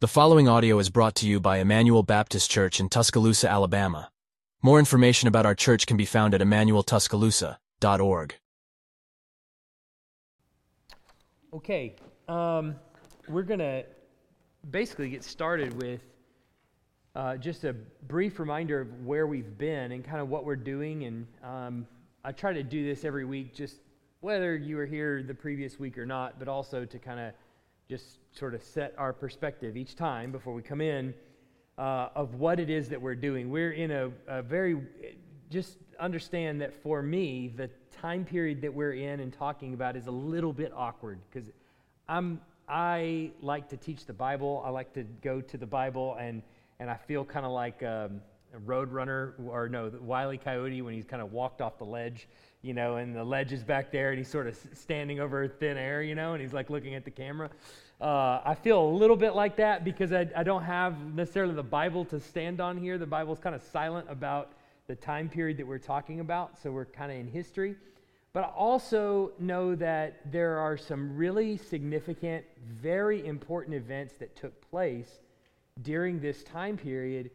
The following audio is brought to you by Emmanuel Baptist Church in Tuscaloosa, Alabama. More information about our church can be found at emmanueltuscaloosa.org. Okay, um, we're going to basically get started with uh, just a brief reminder of where we've been and kind of what we're doing. And um, I try to do this every week, just whether you were here the previous week or not, but also to kind of just sort of set our perspective each time before we come in uh, of what it is that we're doing. We're in a, a very, just understand that for me, the time period that we're in and talking about is a little bit awkward because I'm I like to teach the Bible. I like to go to the Bible, and and I feel kind of like um, a road runner, or no, the Wile E. Coyote when he's kind of walked off the ledge, you know, and the ledge is back there, and he's sort of standing over thin air, you know, and he's like looking at the camera. Uh, I feel a little bit like that because I, I don't have necessarily the Bible to stand on here. The Bible's kind of silent about the time period that we're talking about, so we're kind of in history. But I also know that there are some really significant, very important events that took place during this time period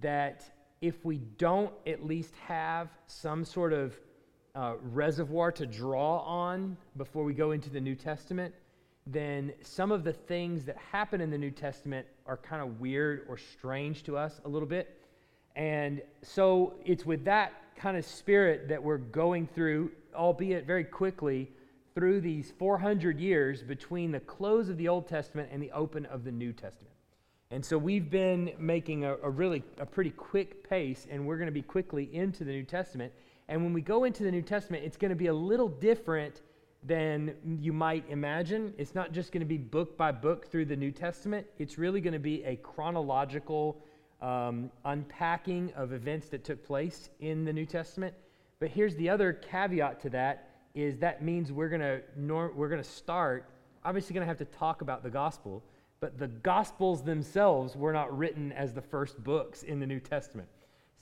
that if we don't at least have some sort of uh, reservoir to draw on before we go into the New Testament, then some of the things that happen in the New Testament are kind of weird or strange to us a little bit. And so it's with that kind of spirit that we're going through, albeit very quickly, through these 400 years between the close of the Old Testament and the open of the New Testament. And so we've been making a, a really a pretty quick pace, and we're going to be quickly into the New Testament. And when we go into the New Testament, it's going to be a little different than you might imagine. It's not just going to be book by book through the New Testament. It's really going to be a chronological um, unpacking of events that took place in the New Testament. But here's the other caveat to that: is that means we're going to we're going to start. Obviously, going to have to talk about the gospel, but the gospels themselves were not written as the first books in the New Testament.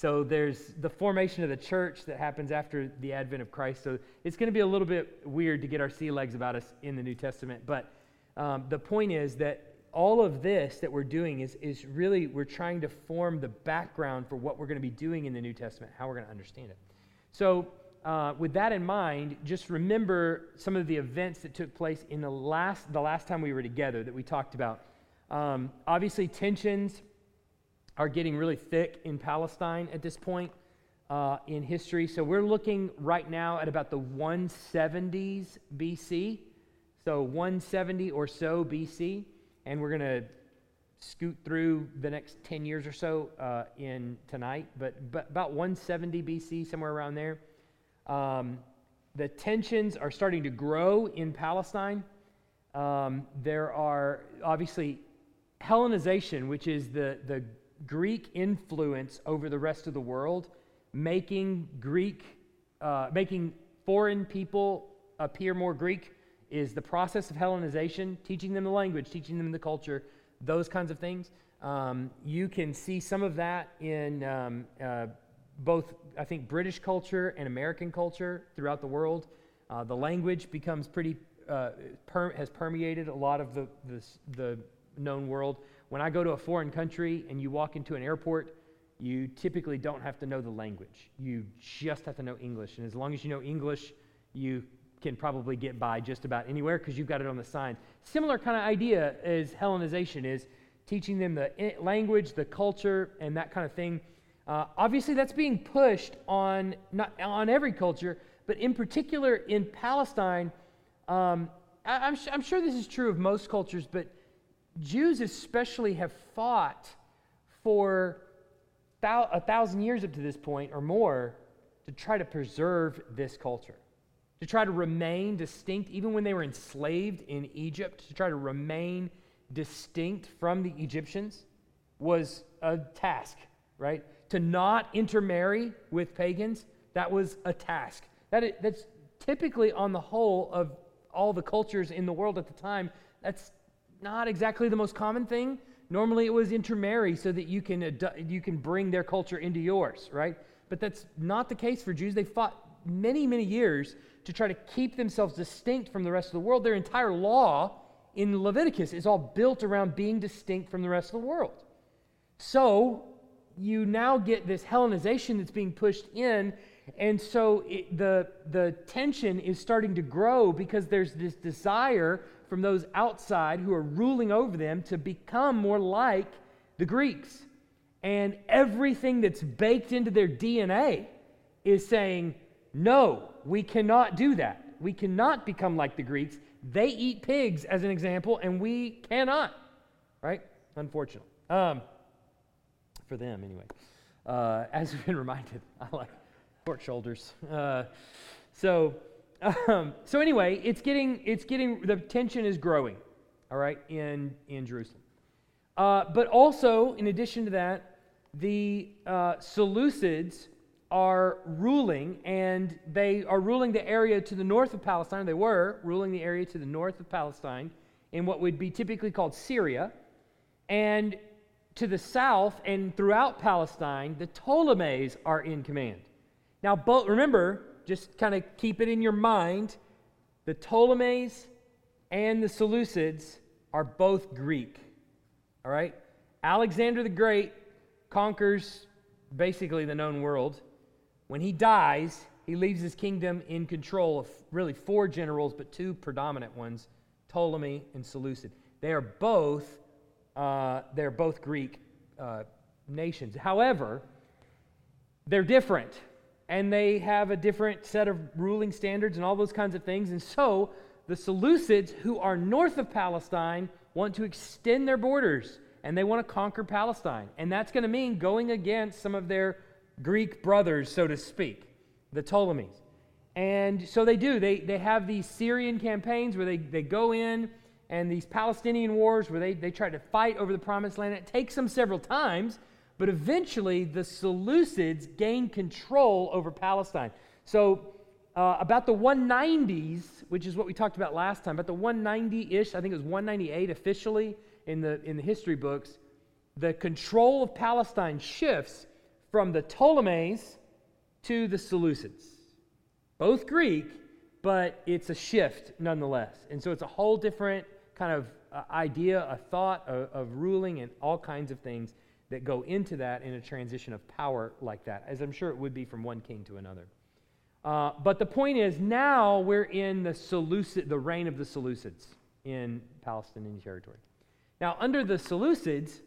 So there's the formation of the church that happens after the advent of Christ. So it's going to be a little bit weird to get our sea legs about us in the New Testament. But um, the point is that all of this that we're doing is, is really, we're trying to form the background for what we're going to be doing in the New Testament, how we're going to understand it. So, uh, with that in mind, just remember some of the events that took place in the last, the last time we were together that we talked about. Um, obviously, tensions are getting really thick in Palestine at this point uh, in history. So, we're looking right now at about the 170s BC. So, 170 or so BC and we're going to scoot through the next 10 years or so uh, in tonight, but, but about 170 BC, somewhere around there. Um, the tensions are starting to grow in Palestine. Um, there are obviously Hellenization, which is the, the Greek influence over the rest of the world, making Greek, uh, making foreign people appear more Greek is the process of Hellenization, teaching them the language, teaching them the culture, those kinds of things. Um, you can see some of that in um, uh, both, I think, British culture and American culture throughout the world. Uh, the language becomes pretty, uh, per- has permeated a lot of the, the, the known world. When I go to a foreign country and you walk into an airport, you typically don't have to know the language. You just have to know English. And as long as you know English, you can probably get by just about anywhere because you've got it on the signs. Similar kind of idea as Hellenization is teaching them the language, the culture, and that kind of thing. Uh, obviously, that's being pushed on not on every culture, but in particular in Palestine. Um, I, am I'm sure this is true of most cultures, but Jews especially have fought for a thousand years up to this point or more to try to preserve this culture to try to remain distinct, even when they were enslaved in Egypt, to try to remain distinct from the Egyptians was a task, right? To not intermarry with pagans, that was a task. That that's typically on the whole of all the cultures in the world at the time, that's not exactly the most common thing. Normally it was intermarry so that you can, you can bring their culture into yours, right? But that's not the case for Jews. They fought many, many years to try to keep themselves distinct from the rest of the world. Their entire law in Leviticus is all built around being distinct from the rest of the world. So you now get this Hellenization that's being pushed in, and so it, the, the tension is starting to grow because there's this desire from those outside who are ruling over them to become more like the Greeks. And everything that's baked into their DNA is saying, no, we cannot do that. We cannot become like the Greeks. They eat pigs, as an example, and we cannot, right? Unfortunately. Um, for them, anyway. Uh, as we've been reminded, I like short shoulders. Uh, so, um, so anyway, it's getting, it's getting, the tension is growing, all right, in, in Jerusalem. Uh, but also, in addition to that, the uh, Seleucids are ruling, and they are ruling the area to the north of Palestine. They were ruling the area to the north of Palestine in what would be typically called Syria. And to the south and throughout Palestine, the Ptolemies are in command. Now, both, remember, just kind of keep it in your mind the Ptolemies and the Seleucids are both Greek. All right? Alexander the Great conquers basically the known world. When he dies, he leaves his kingdom in control of really four generals, but two predominant ones Ptolemy and Seleucid. They are both, uh, they're both Greek uh, nations. However, they're different and they have a different set of ruling standards and all those kinds of things. And so the Seleucids, who are north of Palestine, want to extend their borders and they want to conquer Palestine. And that's going to mean going against some of their Greek brothers, so to speak, the Ptolemies. And so they do. They, they have these Syrian campaigns where they, they go in and these Palestinian wars where they, they try to fight over the promised land. It takes them several times but eventually, the Seleucids gained control over Palestine. So, uh, about the 190s, which is what we talked about last time, about the 190 ish, I think it was 198 officially in the, in the history books, the control of Palestine shifts from the Ptolemies to the Seleucids. Both Greek, but it's a shift nonetheless. And so it's a whole different kind of uh, idea, a thought of, of ruling, and all kinds of things that go into that in a transition of power like that, as I'm sure it would be from one king to another. Uh, but the point is, now we're in the, Seleucid, the reign of the Seleucids in Palestinian territory. Now, under the Seleucids,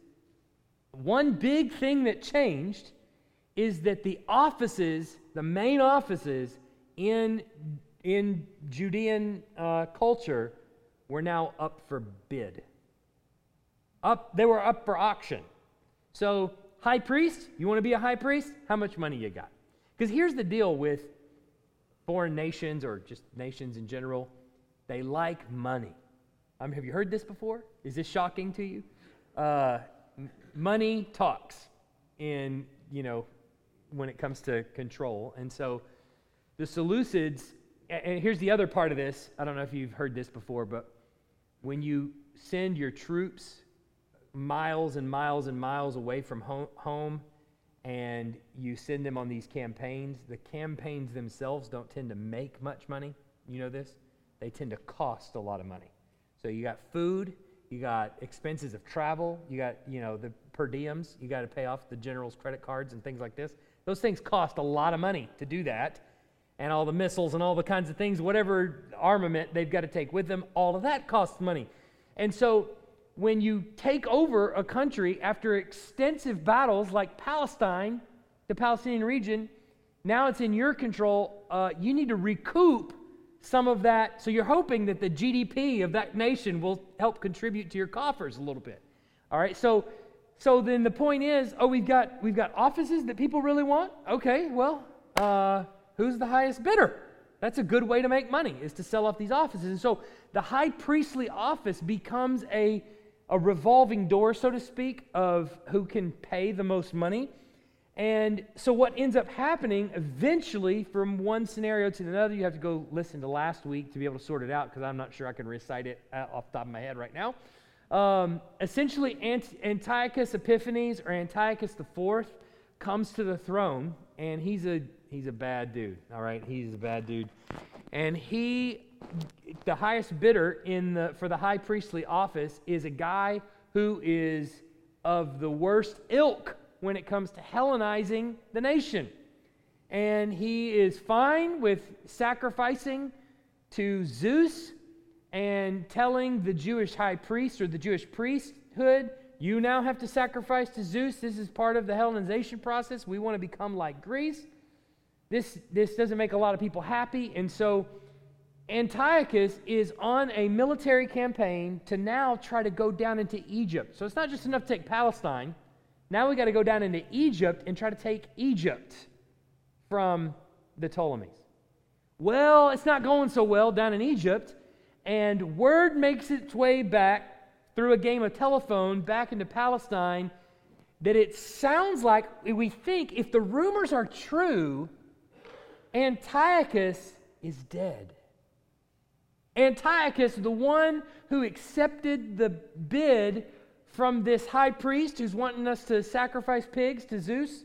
one big thing that changed is that the offices, the main offices in, in Judean uh, culture, were now up for bid. Up, they were up for auction. So, high priest, you want to be a high priest? How much money you got? Because here's the deal with foreign nations or just nations in general they like money. Um, have you heard this before? Is this shocking to you? Uh, money talks in, you know, when it comes to control. And so the Seleucids, and here's the other part of this. I don't know if you've heard this before, but when you send your troops miles and miles and miles away from home and you send them on these campaigns, the campaigns themselves don't tend to make much money. You know this? They tend to cost a lot of money. So you got food, you got expenses of travel, you got, you know, the per diems, you got to pay off the general's credit cards and things like this. Those things cost a lot of money to do that. And all the missiles and all the kinds of things, whatever armament they've got to take with them, all of that costs money. And so when you take over a country after extensive battles like Palestine, the Palestinian region, now it's in your control. Uh, you need to recoup some of that. So you're hoping that the GDP of that nation will help contribute to your coffers a little bit. All right. So, so then the point is, oh, we've got we've got offices that people really want. Okay. Well, uh, who's the highest bidder? That's a good way to make money is to sell off these offices. And so the high priestly office becomes a a revolving door, so to speak, of who can pay the most money. And so, what ends up happening eventually from one scenario to another, you have to go listen to last week to be able to sort it out because I'm not sure I can recite it uh, off the top of my head right now. Um, essentially, Ant- Antiochus Epiphanes or Antiochus IV comes to the throne, and he's a he's a bad dude. All right, he's a bad dude, and he the highest bidder in the, for the high priestly office is a guy who is of the worst ilk when it comes to Hellenizing the nation. And he is fine with sacrificing to Zeus and telling the Jewish high priest or the Jewish priesthood, you now have to sacrifice to Zeus. This is part of the Hellenization process. We want to become like Greece. This, this doesn't make a lot of people happy. And so Antiochus is on a military campaign to now try to go down into Egypt. So it's not just enough to take Palestine. Now we got to go down into Egypt and try to take Egypt from the Ptolemies. Well, it's not going so well down in Egypt, and word makes its way back through a game of telephone back into Palestine that it sounds like we think if the rumors are true, Antiochus is dead. Antiochus, the one who accepted the bid from this high priest who's wanting us to sacrifice pigs to Zeus,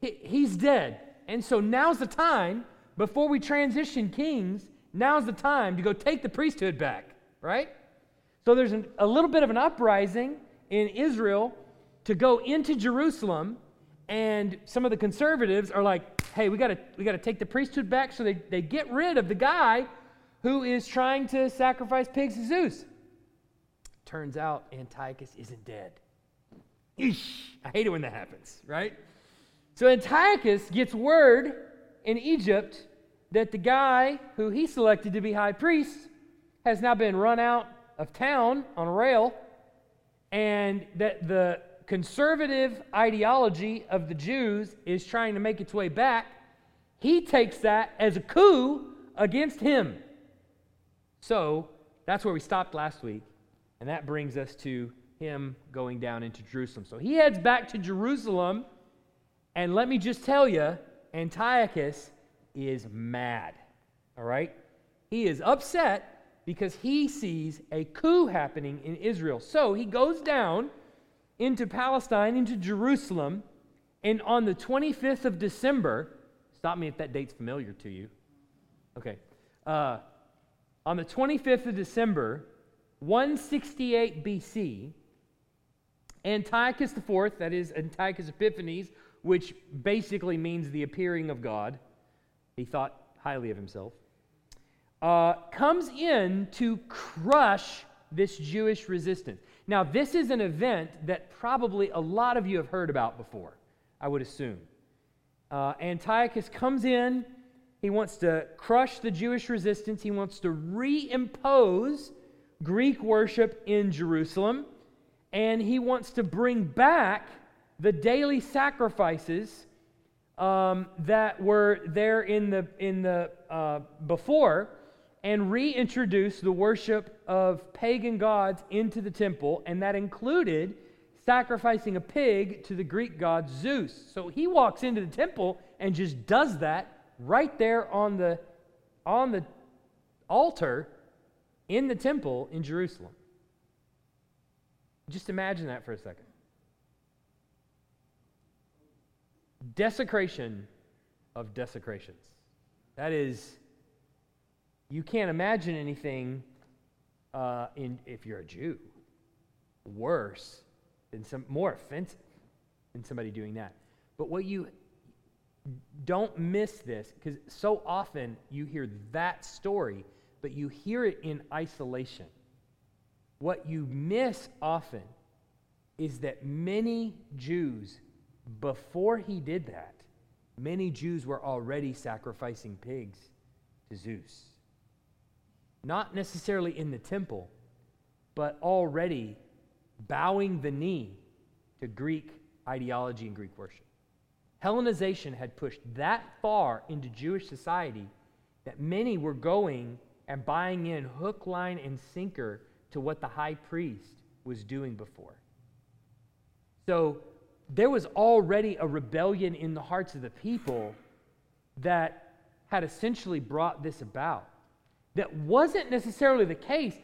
he, he's dead. And so now's the time, before we transition kings, now's the time to go take the priesthood back, right? So there's an, a little bit of an uprising in Israel to go into Jerusalem, and some of the conservatives are like, hey, we gotta, we gotta take the priesthood back. So they, they get rid of the guy who is trying to sacrifice pigs to Zeus. Turns out Antiochus isn't dead. Eesh, I hate it when that happens, right? So Antiochus gets word in Egypt that the guy who he selected to be high priest has now been run out of town on a rail, and that the conservative ideology of the Jews is trying to make its way back. He takes that as a coup against him. So that's where we stopped last week, and that brings us to him going down into Jerusalem. So he heads back to Jerusalem, and let me just tell you, Antiochus is mad. All right? He is upset because he sees a coup happening in Israel. So he goes down into Palestine, into Jerusalem, and on the 25th of December, stop me if that date's familiar to you. Okay. Uh, on the 25th of December, 168 BC, Antiochus IV, that is Antiochus Epiphanes, which basically means the appearing of God, he thought highly of himself, uh, comes in to crush this Jewish resistance. Now, this is an event that probably a lot of you have heard about before, I would assume. Uh, Antiochus comes in he wants to crush the Jewish resistance. He wants to reimpose Greek worship in Jerusalem. And he wants to bring back the daily sacrifices um, that were there in the, in the uh, before and reintroduce the worship of pagan gods into the temple. And that included sacrificing a pig to the Greek god Zeus. So he walks into the temple and just does that right there on the, on the altar in the temple in Jerusalem. Just imagine that for a second. Desecration of desecrations. That is, you can't imagine anything uh, in, if you're a Jew worse than some more offensive than somebody doing that. But what you don't miss this because so often you hear that story, but you hear it in isolation. What you miss often is that many Jews, before he did that, many Jews were already sacrificing pigs to Zeus. Not necessarily in the temple, but already bowing the knee to Greek ideology and Greek worship. Hellenization had pushed that far into Jewish society that many were going and buying in hook, line, and sinker to what the high priest was doing before. So there was already a rebellion in the hearts of the people that had essentially brought this about. That wasn't necessarily the case.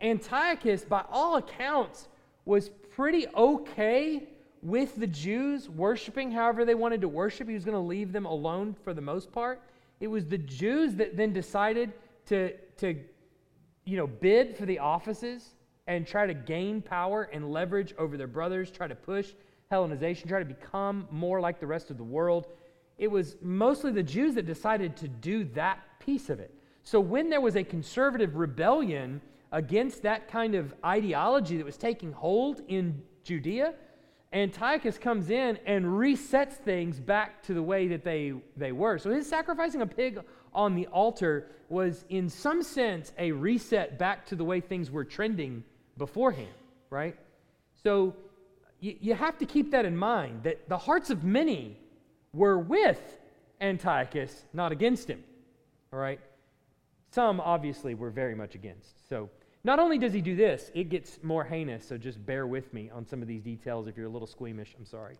Antiochus, by all accounts, was pretty okay with the Jews worshiping however they wanted to worship. He was going to leave them alone for the most part. It was the Jews that then decided to, to you know, bid for the offices and try to gain power and leverage over their brothers, try to push Hellenization, try to become more like the rest of the world. It was mostly the Jews that decided to do that piece of it. So when there was a conservative rebellion against that kind of ideology that was taking hold in Judea, Antiochus comes in and resets things back to the way that they, they were. So his sacrificing a pig on the altar was, in some sense, a reset back to the way things were trending beforehand, right? So you, you have to keep that in mind that the hearts of many were with Antiochus, not against him, all right? Some obviously were very much against. So not only does he do this, it gets more heinous, so just bear with me on some of these details if you're a little squeamish. I'm sorry.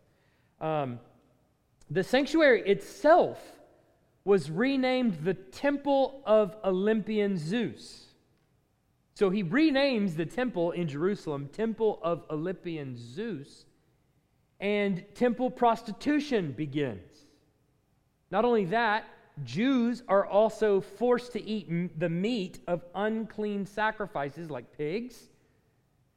Um, the sanctuary itself was renamed the Temple of Olympian Zeus. So he renames the temple in Jerusalem Temple of Olympian Zeus, and temple prostitution begins. Not only that, Jews are also forced to eat m- the meat of unclean sacrifices like pigs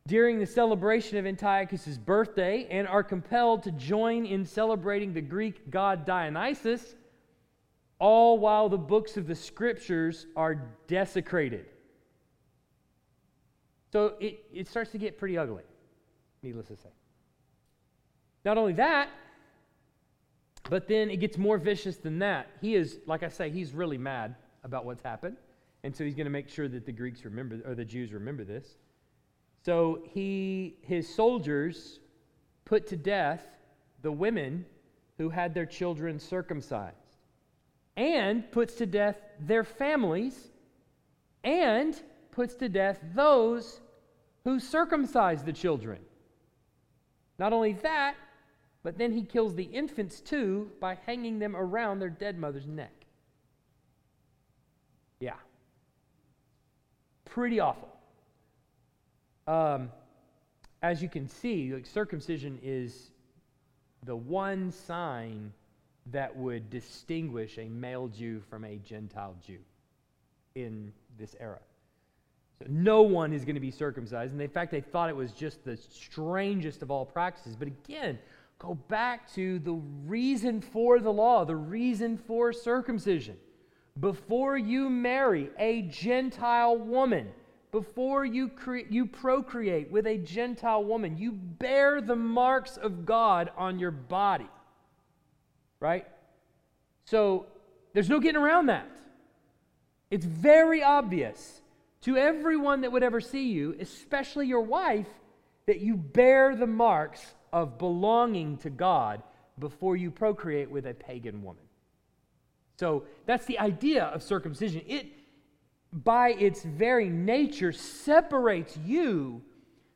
during the celebration of Antiochus' birthday and are compelled to join in celebrating the Greek god Dionysus, all while the books of the scriptures are desecrated. So it, it starts to get pretty ugly, needless to say. Not only that, but then it gets more vicious than that. He is, like I say, he's really mad about what's happened. And so he's going to make sure that the Greeks remember, or the Jews remember this. So he, his soldiers put to death the women who had their children circumcised, and puts to death their families, and puts to death those who circumcised the children. Not only that, but then he kills the infants too by hanging them around their dead mother's neck. Yeah. Pretty awful. Um, as you can see, like circumcision is the one sign that would distinguish a male Jew from a Gentile Jew in this era. So no one is going to be circumcised. And in fact, they thought it was just the strangest of all practices. But again, Go back to the reason for the law, the reason for circumcision. Before you marry a Gentile woman, before you, cre- you procreate with a Gentile woman, you bear the marks of God on your body. Right? So there's no getting around that. It's very obvious to everyone that would ever see you, especially your wife, that you bear the marks of belonging to God before you procreate with a pagan woman. So that's the idea of circumcision. It, by its very nature, separates you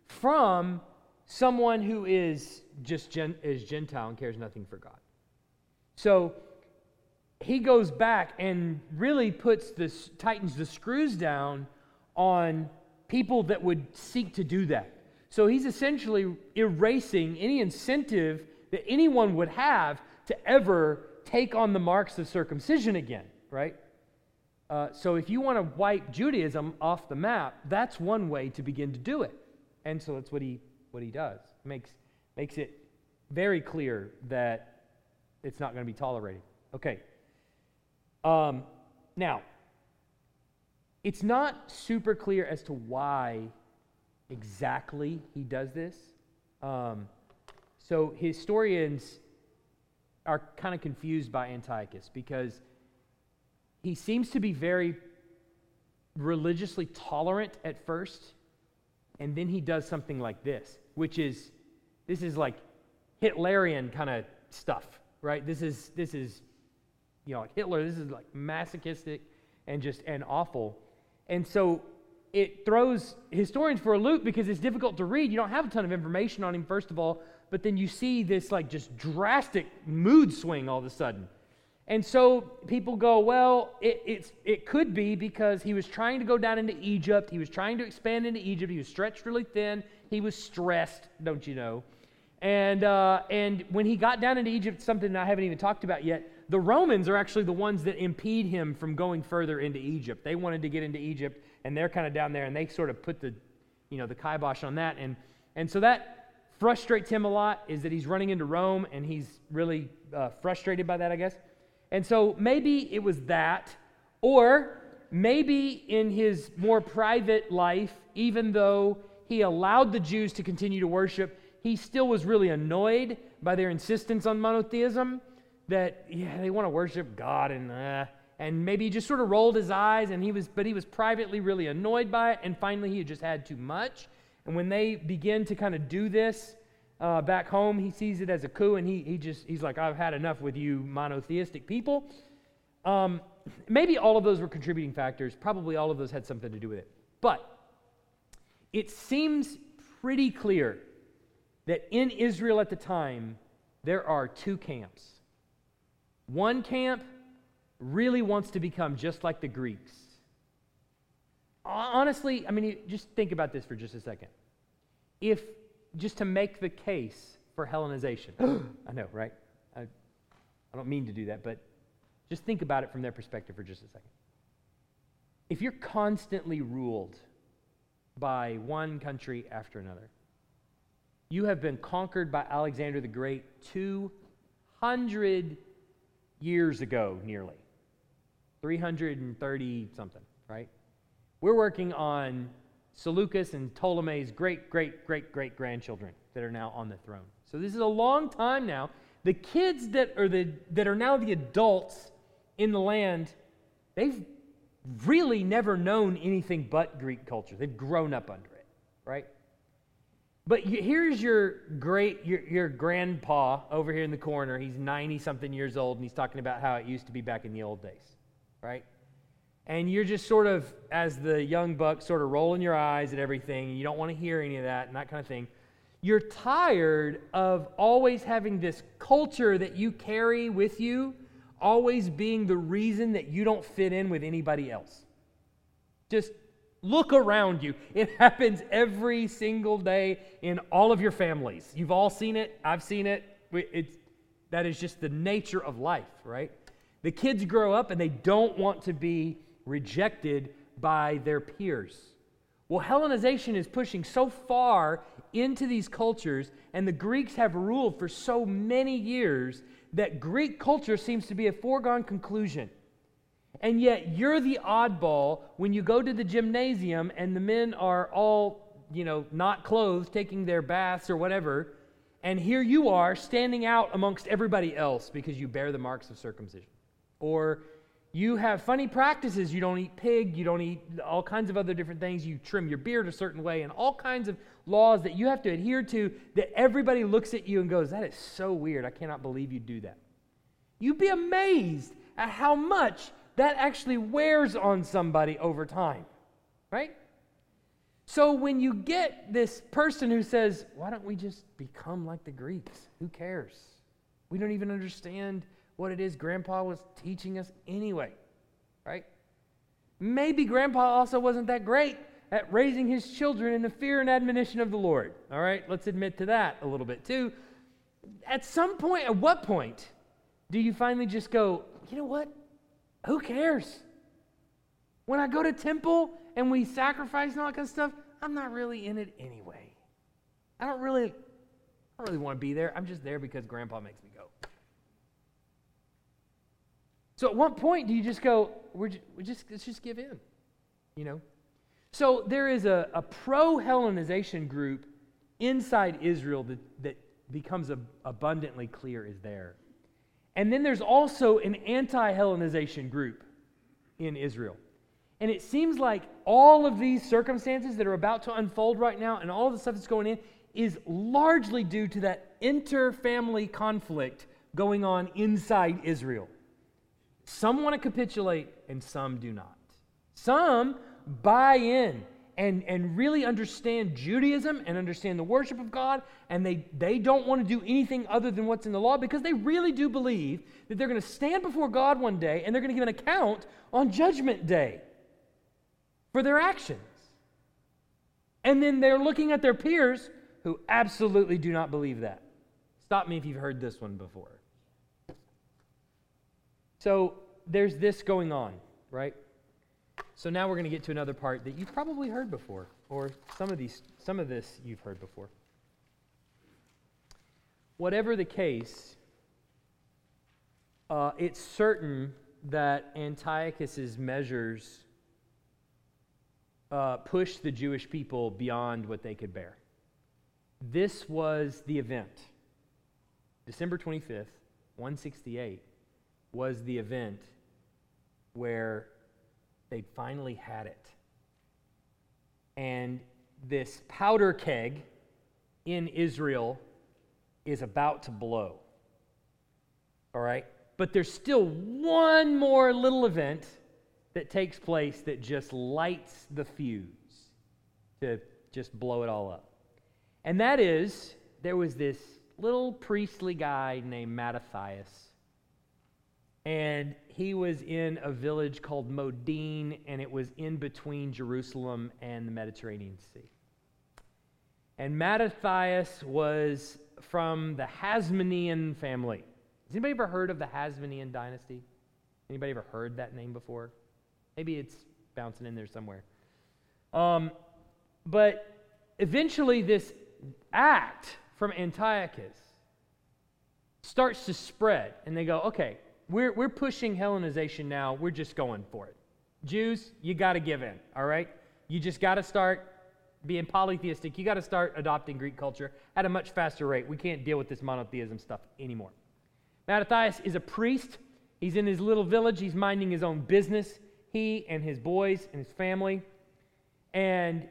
from someone who is just gen, is Gentile and cares nothing for God. So he goes back and really puts this tightens the screws down on people that would seek to do that. So he's essentially erasing any incentive that anyone would have to ever take on the marks of circumcision again, right? Uh, so if you want to wipe Judaism off the map, that's one way to begin to do it. And so that's what he, what he does. Makes, makes it very clear that it's not going to be tolerated. Okay. Um, now, it's not super clear as to why exactly he does this. Um, so historians are kind of confused by Antiochus because he seems to be very religiously tolerant at first, and then he does something like this, which is this is like Hitlerian kind of stuff, right? This is this is you know like Hitler. This is like masochistic and just and awful. And so it throws historians for a loop because it's difficult to read. You don't have a ton of information on him, first of all, but then you see this like just drastic mood swing all of a sudden. And so people go, well, it, it could be because he was trying to go down into Egypt. He was trying to expand into Egypt. He was stretched really thin. He was stressed, don't you know? And, uh, and when he got down into Egypt, something I haven't even talked about yet, the Romans are actually the ones that impede him from going further into Egypt. They wanted to get into Egypt, and they're kind of down there, and they sort of put the, you know, the kibosh on that. And, and so that frustrates him a lot, is that he's running into Rome, and he's really uh, frustrated by that, I guess. And so maybe it was that, or maybe in his more private life, even though he allowed the Jews to continue to worship, he still was really annoyed by their insistence on monotheism that yeah they want to worship god and uh, and maybe he just sort of rolled his eyes and he was but he was privately really annoyed by it. And finally he had just had too much. And when they begin to kind of do this uh, back home he sees it as a coup and he, he just he's like i've had enough with you monotheistic people. Um, maybe all of those were contributing factors. Probably all of those had something to do with it. But it seems pretty clear that in Israel at the time, there are two camps. One camp really wants to become just like the Greeks. Honestly, I mean, just think about this for just a second. If, just to make the case for Hellenization, I know, right? I, I don't mean to do that, but just think about it from their perspective for just a second. If you're constantly ruled by one country after another, you have been conquered by Alexander the Great 200 years ago, nearly. 330 something, right? We're working on Seleucus and Ptolemy's great, great, great, great grandchildren that are now on the throne. So this is a long time now. The kids that are, the, that are now the adults in the land, they've really never known anything but Greek culture. They've grown up under it, right? But here's your great, your, your grandpa over here in the corner. He's 90 something years old, and he's talking about how it used to be back in the old days, right? And you're just sort of, as the young buck, sort of rolling your eyes at everything. You don't want to hear any of that and that kind of thing. You're tired of always having this culture that you carry with you, always being the reason that you don't fit in with anybody else. Just Look around you. It happens every single day in all of your families. You've all seen it. I've seen it. It's, that is just the nature of life, right? The kids grow up and they don't want to be rejected by their peers. Well, Hellenization is pushing so far into these cultures, and the Greeks have ruled for so many years that Greek culture seems to be a foregone conclusion. And yet you're the oddball when you go to the gymnasium and the men are all, you know, not clothed, taking their baths or whatever. And here you are standing out amongst everybody else because you bear the marks of circumcision. Or you have funny practices. You don't eat pig. You don't eat all kinds of other different things. You trim your beard a certain way, and all kinds of laws that you have to adhere to that everybody looks at you and goes, That is so weird. I cannot believe you do that. You'd be amazed at how much that actually wears on somebody over time, right? So when you get this person who says, why don't we just become like the Greeks? Who cares? We don't even understand what it is Grandpa was teaching us anyway, right? Maybe Grandpa also wasn't that great at raising his children in the fear and admonition of the Lord. All right, let's admit to that a little bit too. At some point, at what point do you finally just go, you know what? Who cares? When I go to temple and we sacrifice and all that kind of stuff, I'm not really in it anyway. I don't really, I don't really want to be there. I'm just there because Grandpa makes me go. So at what point do you just go, we're just, we just let's just give in, you know? So there is a, a pro-Hellenization group inside Israel that, that becomes abundantly clear is there. And then there's also an anti Hellenization group in Israel. And it seems like all of these circumstances that are about to unfold right now and all the stuff that's going in is largely due to that inter-family conflict going on inside Israel. Some want to capitulate and some do not. Some buy in and, and really understand Judaism and understand the worship of God, and they, they don't want to do anything other than what's in the law because they really do believe that they're going to stand before God one day and they're going to give an account on Judgment Day for their actions. And then they're looking at their peers who absolutely do not believe that. Stop me if you've heard this one before. So there's this going on, right? So now we're going to get to another part that you've probably heard before, or some of these, some of this you've heard before. Whatever the case, uh, it's certain that Antiochus's measures uh, pushed the Jewish people beyond what they could bear. This was the event. December 25th, 168, was the event where they'd finally had it. And this powder keg in Israel is about to blow. All right? But there's still one more little event that takes place that just lights the fuse to just blow it all up. And that is, there was this little priestly guy named Mattathias. And he was in a village called Modin, and it was in between Jerusalem and the Mediterranean Sea. And Mattathias was from the Hasmonean family. Has anybody ever heard of the Hasmonean dynasty? Anybody ever heard that name before? Maybe it's bouncing in there somewhere. Um, but eventually, this act from Antiochus starts to spread, and they go, okay, we're, we're pushing Hellenization now. We're just going for it. Jews, you got to give in, all right? You just got to start being polytheistic. You got to start adopting Greek culture at a much faster rate. We can't deal with this monotheism stuff anymore. Mattathias is a priest. He's in his little village. He's minding his own business. He and his boys and his family. And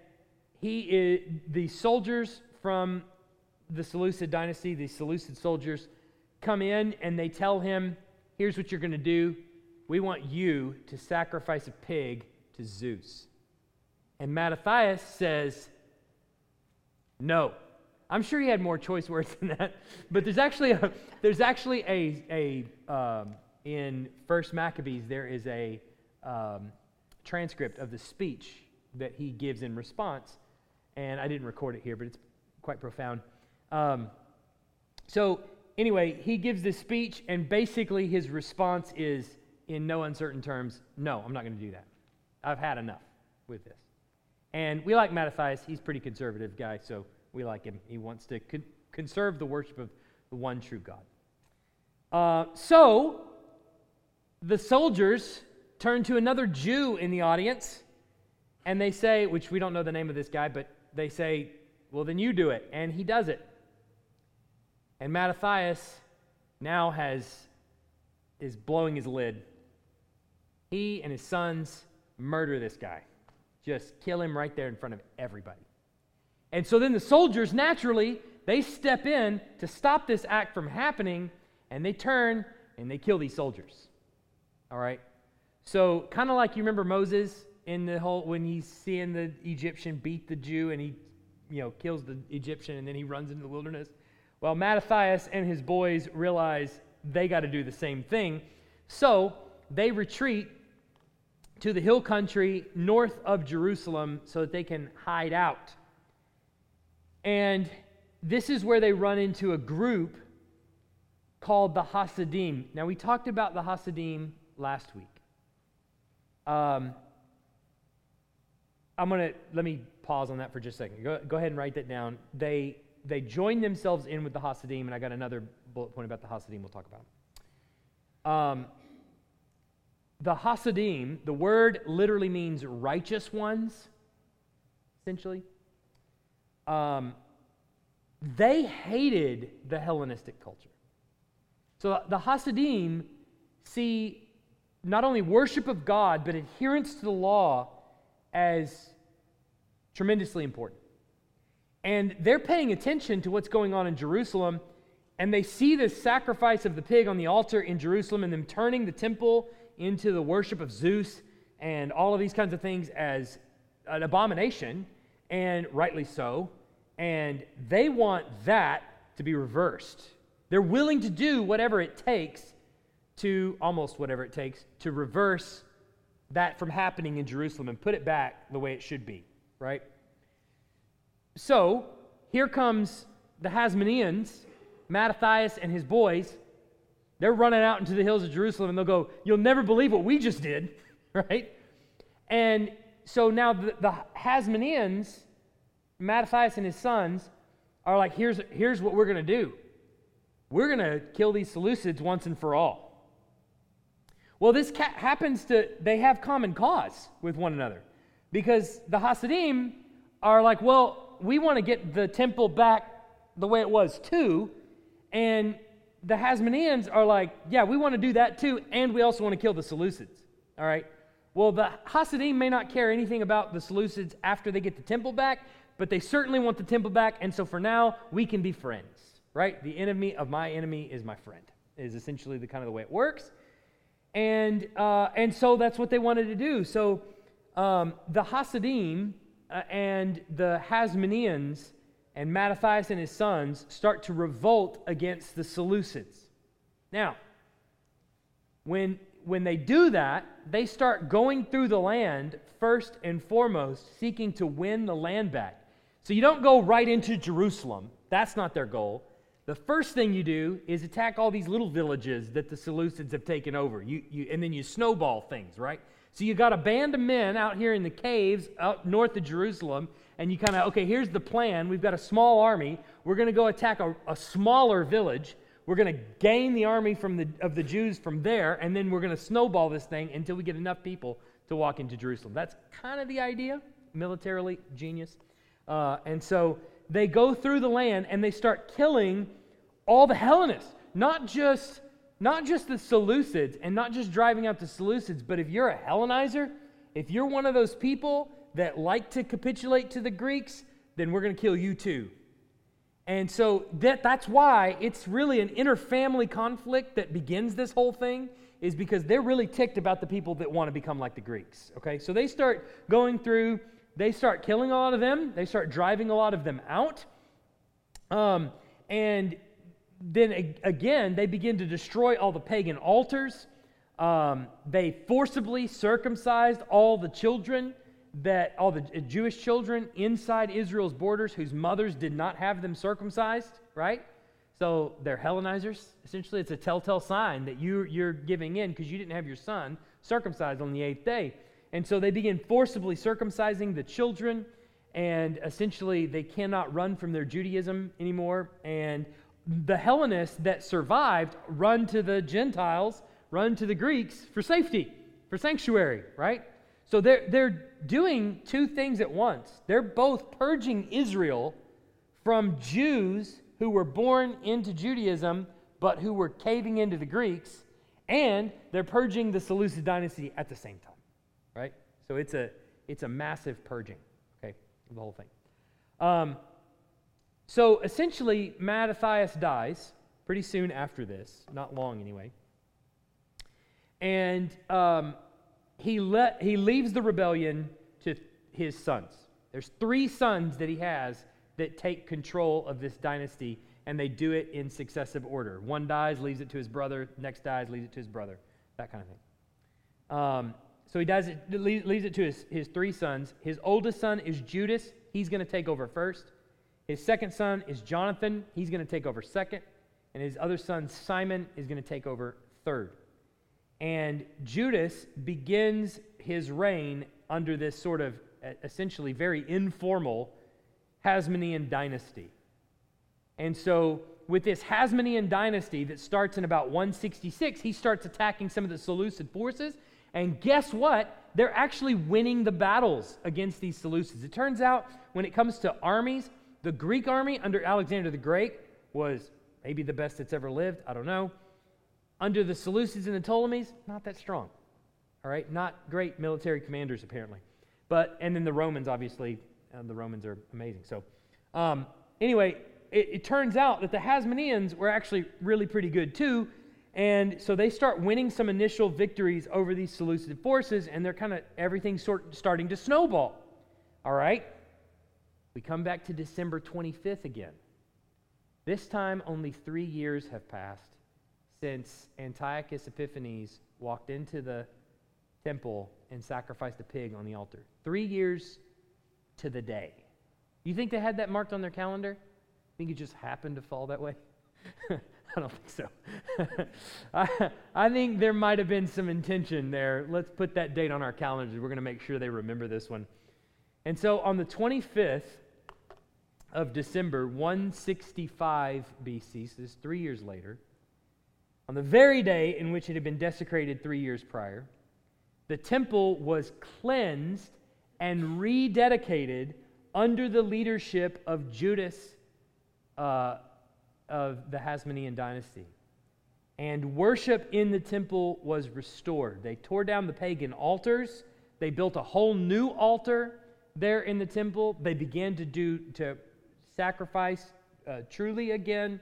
he is, the soldiers from the Seleucid dynasty, the Seleucid soldiers, come in and they tell him, Here's what you're going to do. We want you to sacrifice a pig to Zeus. And Mattathias says, No. I'm sure he had more choice words than that, but there's actually a, there's actually a, a um, in First Maccabees there is a um, transcript of the speech that he gives in response, and I didn't record it here, but it's quite profound. Um, so anyway, he gives this speech, and basically his response is, in no uncertain terms, no, I'm not going to do that. I've had enough with this. And we like Mattathias. He's a pretty conservative guy, so we like him. He wants to con- conserve the worship of the one true God. Uh, so the soldiers turn to another Jew in the audience, and they say, which we don't know the name of this guy, but they say, well, then you do it. And he does it. And Mattathias now has is blowing his lid. He and his sons murder this guy. Just kill him right there in front of everybody. And so then the soldiers naturally they step in to stop this act from happening and they turn and they kill these soldiers. All right? So kind of like you remember Moses in the whole when he's seeing the Egyptian beat the Jew and he you know kills the Egyptian and then he runs into the wilderness. Well, Mattathias and his boys realize they got to do the same thing. So they retreat to the hill country north of Jerusalem so that they can hide out. And this is where they run into a group called the Hasidim. Now, we talked about the Hasidim last week. Um, I'm going to let me pause on that for just a second. Go, go ahead and write that down. They they join themselves in with the Hasidim, and I got another bullet point about the Hasidim we'll talk about. Um, the Hasidim, the word literally means righteous ones, essentially. Um, they hated the Hellenistic culture. So the Hasidim see not only worship of God, but adherence to the law as tremendously important. And they're paying attention to what's going on in Jerusalem, and they see this sacrifice of the pig on the altar in Jerusalem and them turning the temple into the worship of Zeus and all of these kinds of things as an abomination, and rightly so. And they want that to be reversed. They're willing to do whatever it takes to, almost whatever it takes, to reverse that from happening in Jerusalem and put it back the way it should be, right? So here comes the Hasmoneans, Mattathias and his boys, They're running out into the hills of Jerusalem and they'll go, You'll never believe what we just did, right? And so now the, the Hasmoneans, Mattathias and his sons, are like, Here's, here's what we're going to do we're going to kill these Seleucids once and for all. Well, this ca- happens to, they have common cause with one another because the Hasidim are like, well, we want to get the temple back the way it was too. And the Hasmoneans are like, yeah, we want to do that too, and we also want to kill the Seleucids. All right? Well, the Hasidim may not care anything about the Seleucids after they get the temple back, but they certainly want the temple back, and so for now, we can be friends, right? The enemy of my enemy is my friend, is essentially the kind of the way it works. And, uh, and so that's what they wanted to do. So um, the Hasidim uh, and the Hasmoneans and Mattathias and his sons start to revolt against the Seleucids. Now, when, when they do that, they start going through the land first and foremost, seeking to win the land back. So you don't go right into Jerusalem. That's not their goal. The first thing you do is attack all these little villages that the Seleucids have taken over. You, you, and then you snowball things, right? So you got a band of men out here in the caves out north of Jerusalem, and you kind of, okay, here's the plan. We've got a small army. We're going to go attack a, a smaller village. We're going to gain the army from the, of the Jews from there, and then we're going to snowball this thing until we get enough people to walk into Jerusalem. That's kind of the idea, militarily genius. Uh, and so they go through the land and they start killing all the Hellenists, not just, not just the Seleucids and not just driving out the Seleucids, but if you're a Hellenizer, if you're one of those people that like to capitulate to the Greeks, then we're going to kill you too. And so that, that's why it's really an inter-family conflict that begins this whole thing, is because they're really ticked about the people that want to become like the Greeks. Okay, so they start going through, they start killing a lot of them, they start driving a lot of them out. Um, and then again, they begin to destroy all the pagan altars. Um, they forcibly circumcised all the children that all the Jewish children inside Israel's borders whose mothers did not have them circumcised, right? So they're Hellenizers. Essentially, it's a telltale sign that you, you're giving in because you didn't have your son circumcised on the eighth day. And so they begin forcibly circumcising the children, and essentially they cannot run from their Judaism anymore. And the Hellenists that survived run to the Gentiles, run to the Greeks for safety, for sanctuary, right? So they're, they're doing two things at once. They're both purging Israel from Jews who were born into Judaism but who were caving into the Greeks, and they're purging the Seleucid dynasty at the same time, right? So it's a, it's a massive purging, okay, of the whole thing. Um, so essentially, Mattathias dies pretty soon after this, not long anyway. And um, he, let, he leaves the rebellion to his sons. There's three sons that he has that take control of this dynasty, and they do it in successive order. One dies, leaves it to his brother, next dies, leaves it to his brother, that kind of thing. Um, so he does it, leaves it to his, his three sons. His oldest son is Judas. He's going to take over first. His second son is Jonathan. He's going to take over second. And his other son, Simon, is going to take over third. And Judas begins his reign under this sort of essentially very informal Hasmonean dynasty. And so, with this Hasmonean dynasty that starts in about 166, he starts attacking some of the Seleucid forces. And guess what? They're actually winning the battles against these Seleucids. It turns out, when it comes to armies, the Greek army under Alexander the Great was maybe the best that's ever lived. I don't know. Under the Seleucids and the Ptolemies, not that strong. All right, not great military commanders apparently. But and then the Romans, obviously, uh, the Romans are amazing. So, um, anyway, it, it turns out that the Hasmoneans were actually really pretty good too. And so they start winning some initial victories over these Seleucid forces, and they're kind of everything's sort starting to snowball. All right, we come back to December 25th again. This time, only three years have passed since Antiochus Epiphanes walked into the temple and sacrificed a pig on the altar. Three years to the day. You think they had that marked on their calendar? think it just happened to fall that way? I don't think so. I, I think there might have been some intention there. Let's put that date on our calendars. We're going to make sure they remember this one. And so on the 25th of December, 165 BC, so this is three years later, on the very day in which it had been desecrated three years prior, the temple was cleansed and rededicated under the leadership of Judas uh, of the Hasmonean dynasty. And worship in the temple was restored. They tore down the pagan altars. They built a whole new altar there in the temple. They began to do to sacrifice uh, truly again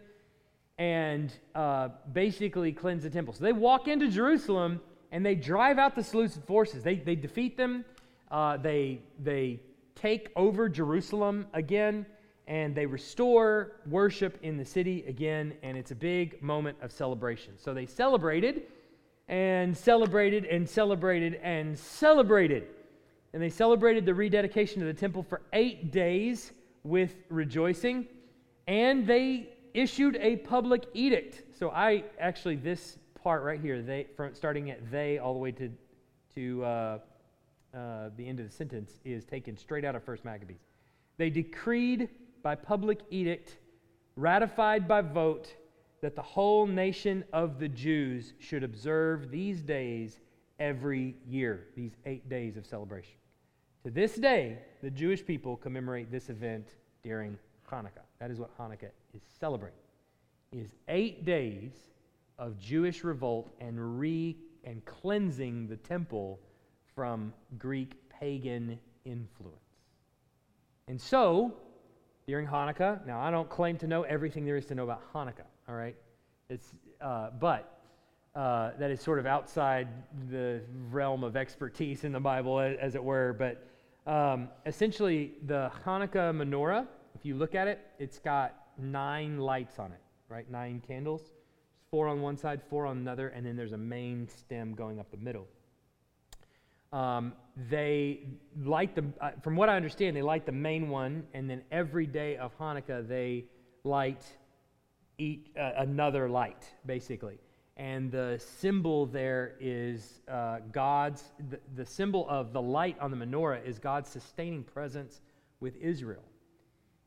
and uh, basically cleanse the temple. So they walk into Jerusalem and they drive out the Seleucid forces. They, they defeat them. Uh, they, they take over Jerusalem again and they restore worship in the city again, and it's a big moment of celebration. So they celebrated and celebrated and celebrated and celebrated. And they celebrated the rededication of the temple for eight days with rejoicing, and they issued a public edict. So I actually, this part right here, they, from starting at they all the way to, to uh, uh, the end of the sentence, is taken straight out of First Maccabees. They decreed by public edict, ratified by vote, that the whole nation of the Jews should observe these days every year, these eight days of celebration. To this day, the Jewish people commemorate this event during Hanukkah. That is what Hanukkah is celebrating. It is eight days of Jewish revolt and re and cleansing the temple from Greek pagan influence. And so, during Hanukkah. Now, I don't claim to know everything there is to know about Hanukkah, all right? It's, uh, but uh, that is sort of outside the realm of expertise in the Bible, as it were. But um, essentially, the Hanukkah menorah, if you look at it, it's got nine lights on it, right? Nine candles. Four on one side, four on another, and then there's a main stem going up the middle. Um, they light the, uh, from what I understand, they light the main one, and then every day of Hanukkah they light each, uh, another light, basically. And the symbol there is uh, God's, the, the symbol of the light on the menorah is God's sustaining presence with Israel.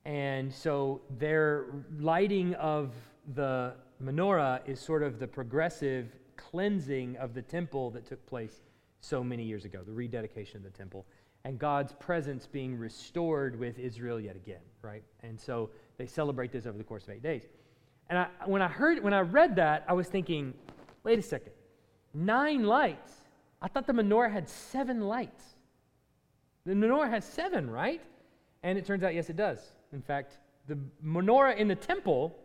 And so their lighting of the menorah is sort of the progressive cleansing of the temple that took place so many years ago, the rededication of the temple, and God's presence being restored with Israel yet again, right? And so they celebrate this over the course of eight days. And I, when I heard, when I read that, I was thinking, wait a second, nine lights. I thought the menorah had seven lights. The menorah has seven, right? And it turns out, yes, it does. In fact, the menorah in the temple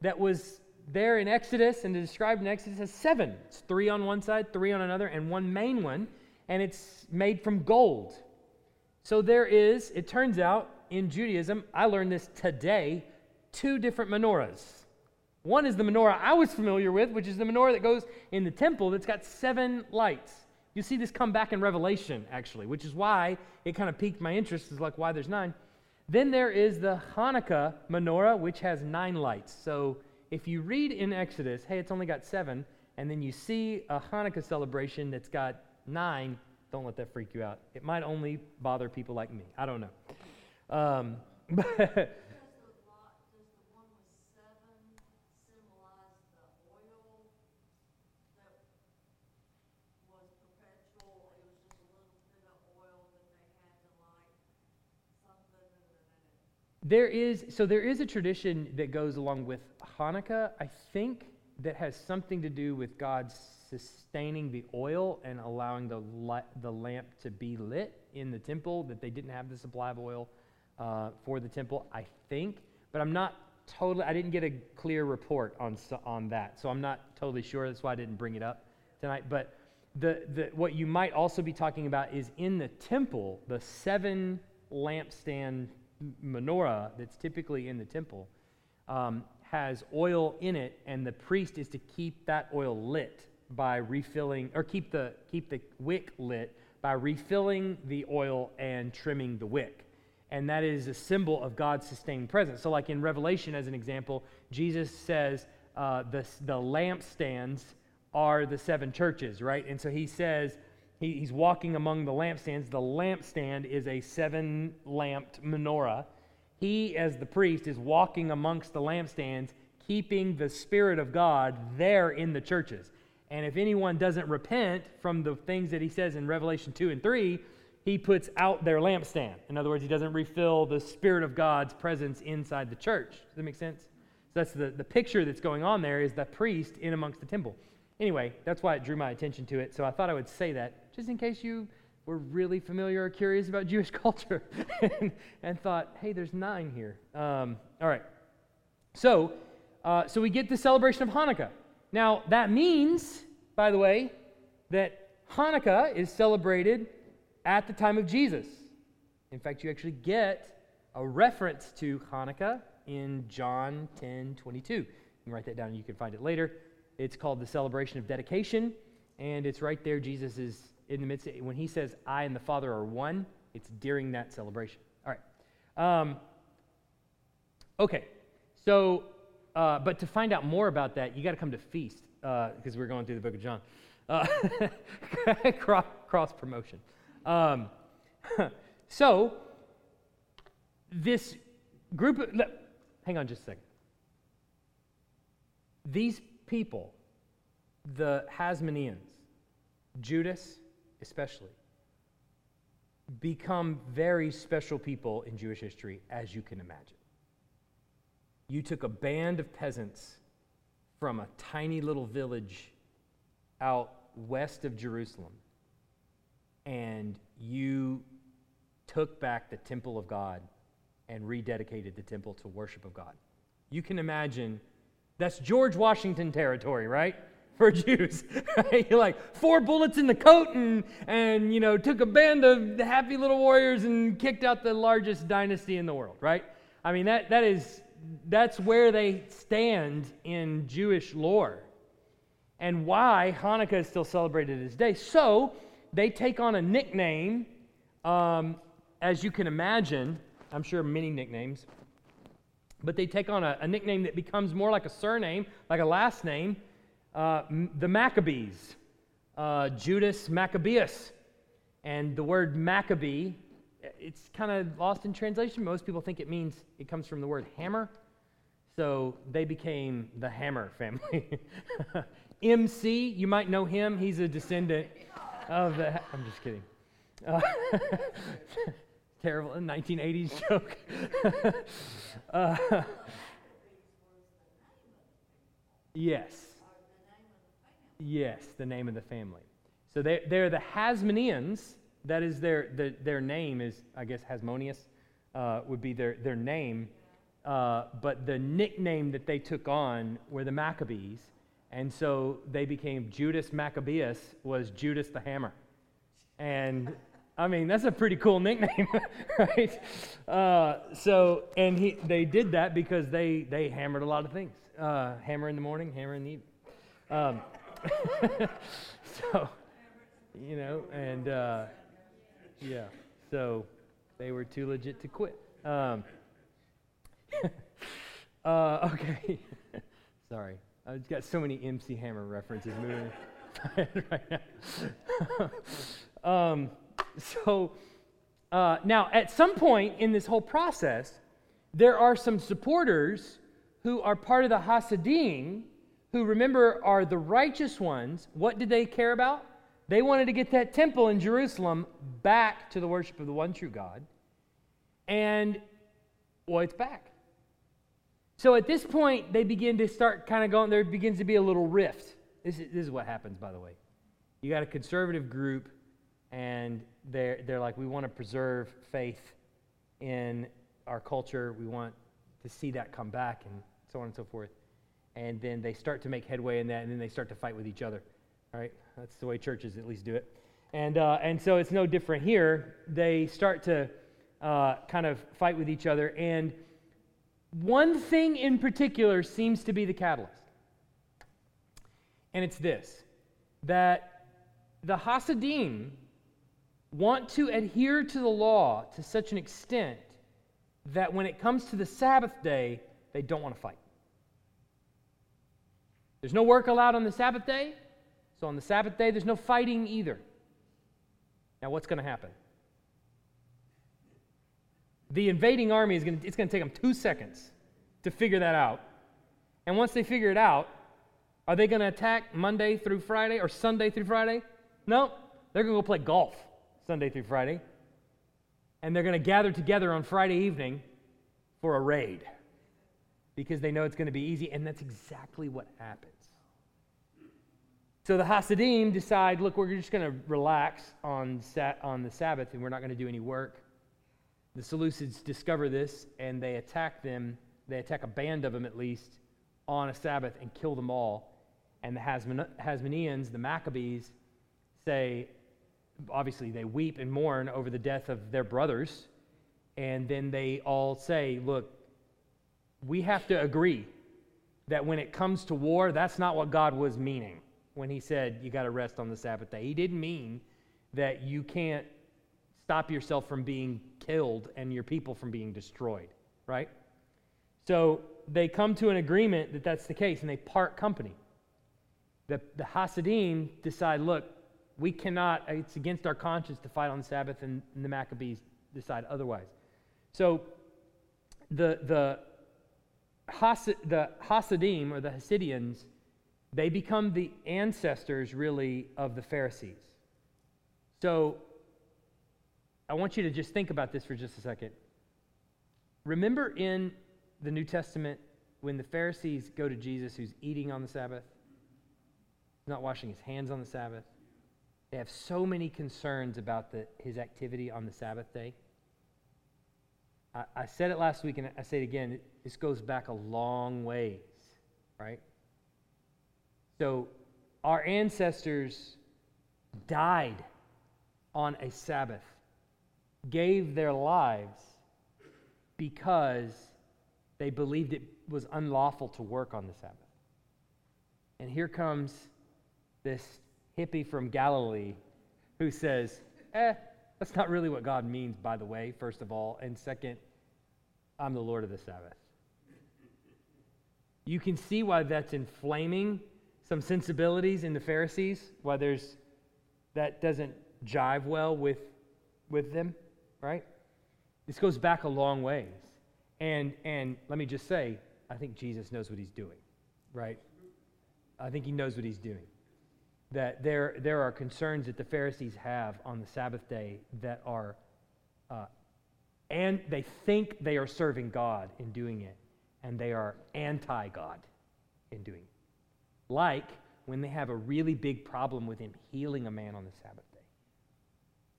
that was there in Exodus and described in Exodus as seven. It's three on one side, three on another, and one main one, and it's made from gold. So there is, it turns out, in Judaism, I learned this today, two different menorahs. One is the menorah I was familiar with, which is the menorah that goes in the temple that's got seven lights. You see this come back in Revelation, actually, which is why it kind of piqued my interest, is like why there's nine. Then there is the Hanukkah menorah, which has nine lights. So if you read in Exodus, hey, it's only got seven, and then you see a Hanukkah celebration that's got nine, don't let that freak you out. It might only bother people like me. I don't know. Um, but There is, so there is a tradition that goes along with Hanukkah, I think, that has something to do with God sustaining the oil and allowing the, the lamp to be lit in the temple, that they didn't have the supply of oil uh, for the temple, I think. But I'm not totally, I didn't get a clear report on, on that. So I'm not totally sure. That's why I didn't bring it up tonight. But the, the, what you might also be talking about is in the temple, the seven lampstand menorah that's typically in the temple um, has oil in it, and the priest is to keep that oil lit by refilling, or keep the, keep the wick lit by refilling the oil and trimming the wick. And that is a symbol of God's sustained presence. So, like in Revelation, as an example, Jesus says, uh, the, the lampstands are the seven churches, right? And so he says, he, he's walking among the lampstands. The lampstand is a seven lamped menorah. He, as the priest, is walking amongst the lampstands, keeping the Spirit of God there in the churches. And if anyone doesn't repent from the things that he says in Revelation 2 and 3, he puts out their lampstand. In other words, he doesn't refill the Spirit of God's presence inside the church. Does that make sense? So that's the, the picture that's going on there is the priest in amongst the temple. Anyway, that's why it drew my attention to it. So I thought I would say that just in case you were really familiar or curious about Jewish culture and, and, thought, hey, there's nine here. Um, all right. So, uh, so we get the celebration of Hanukkah. Now, that means, by the way, that Hanukkah is celebrated at the time of Jesus. In fact, you actually get a reference to Hanukkah in John 10 22. You can write that down and you can find it later. It's called the celebration of dedication, and it's right there. Jesus is in the midst when he says, I and the Father are one, it's during that celebration. All right. Um, okay. So, uh, but to find out more about that, you got to come to Feast because uh, we're going through the book of John. Uh, cross, promotion. Um, so, this group of, hang on just a second. These people, the Hasmoneans, Judas especially, become very special people in Jewish history, as you can imagine. You took a band of peasants from a tiny little village out west of Jerusalem and you took back the temple of God and rededicated the temple to worship of God. You can imagine that's George Washington territory, right? For Jews. Right? You're like four bullets in the coat and, and you know took a band of happy little warriors and kicked out the largest dynasty in the world, right? I mean that that is that's where they stand in Jewish lore. And why Hanukkah is still celebrated this day. So they take on a nickname, um, as you can imagine. I'm sure many nicknames. But they take on a, a nickname that becomes more like a surname, like a last name uh, the Maccabees, uh, Judas Maccabeus. And the word Maccabee, it's kind of lost in translation. Most people think it means it comes from the word hammer. So they became the Hammer family. MC, you might know him. He's a descendant of the. I'm just kidding. Uh, terrible 1980s joke. uh, yes. Yes, the name of the family. So they're, they're the Hasmoneans. That is their, the, their name is, I guess, Hasmonius uh, would be their, their name. Uh, but the nickname that they took on were the Maccabees. And so they became Judas Maccabeus was Judas the Hammer. And I mean, that's a pretty cool nickname, right? Uh, so, and he, they did that because they, they hammered a lot of things. Uh, hammer in the morning, hammer in the evening. Um, so, you know, and uh, yeah, so they were too legit to quit. Um, uh, okay, sorry. I've got so many MC Hammer references moving right now. um, so uh, now, at some point in this whole process, there are some supporters who are part of the Hasidim, who remember are the righteous ones. What did they care about? They wanted to get that temple in Jerusalem back to the worship of the one true God. And, well, it's back. So at this point, they begin to start kind of going, there begins to be a little rift. This is, this is what happens, by the way. You got a conservative group, and they're, they're like, we want to preserve faith in our culture. We want to see that come back, and so on and so forth. And then they start to make headway in that, and then they start to fight with each other. All right? That's the way churches at least do it. And, uh, and so it's no different here. They start to uh, kind of fight with each other, and one thing in particular seems to be the catalyst. And it's this that the Hasidim want to adhere to the law to such an extent that when it comes to the Sabbath day, they don't want to fight. There's no work allowed on the Sabbath day. So on the Sabbath day, there's no fighting either. Now, what's going to happen? The invading army is going to, it's going to take them two seconds to figure that out. And once they figure it out, are they going to attack Monday through Friday or Sunday through Friday? No, they're going to go play golf Sunday through Friday. And they're going to gather together on Friday evening for a raid because they know it's going to be easy. And that's exactly what happens. So the Hasidim decide look, we're just going to relax on, sat- on the Sabbath and we're not going to do any work. The Seleucids discover this and they attack them. They attack a band of them at least on a Sabbath and kill them all. And the Hasmoneans, the Maccabees, say, obviously, they weep and mourn over the death of their brothers. And then they all say, look, we have to agree that when it comes to war, that's not what God was meaning when he said you got to rest on the Sabbath day. He didn't mean that you can't stop yourself from being killed and your people from being destroyed, right? So they come to an agreement that that's the case and they part company. The, the Hasidim decide, look, we cannot, it's against our conscience to fight on the Sabbath, and, and the Maccabees decide otherwise. So the, the, Has, the Hasidim or the Hasidians they become the ancestors, really, of the Pharisees. So I want you to just think about this for just a second. Remember in the New Testament when the Pharisees go to Jesus who's eating on the Sabbath, not washing his hands on the Sabbath? They have so many concerns about the, his activity on the Sabbath day. I, I said it last week and I say it again. This goes back a long ways, right? So our ancestors died on a Sabbath, gave their lives because they believed it was unlawful to work on the Sabbath. And here comes this hippie from Galilee who says, eh, that's not really what God means, by the way, first of all. And second, I'm the Lord of the Sabbath. You can see why that's inflaming some sensibilities in the Pharisees, why there's that doesn't jive well with with them, right? This goes back a long ways. And and let me just say, I think Jesus knows what he's doing, right? I think he knows what he's doing. That there there are concerns that the Pharisees have on the Sabbath day that are uh, and they think they are serving God in doing it, and they are anti God in doing it. Like when they have a really big problem with him healing a man on the Sabbath day.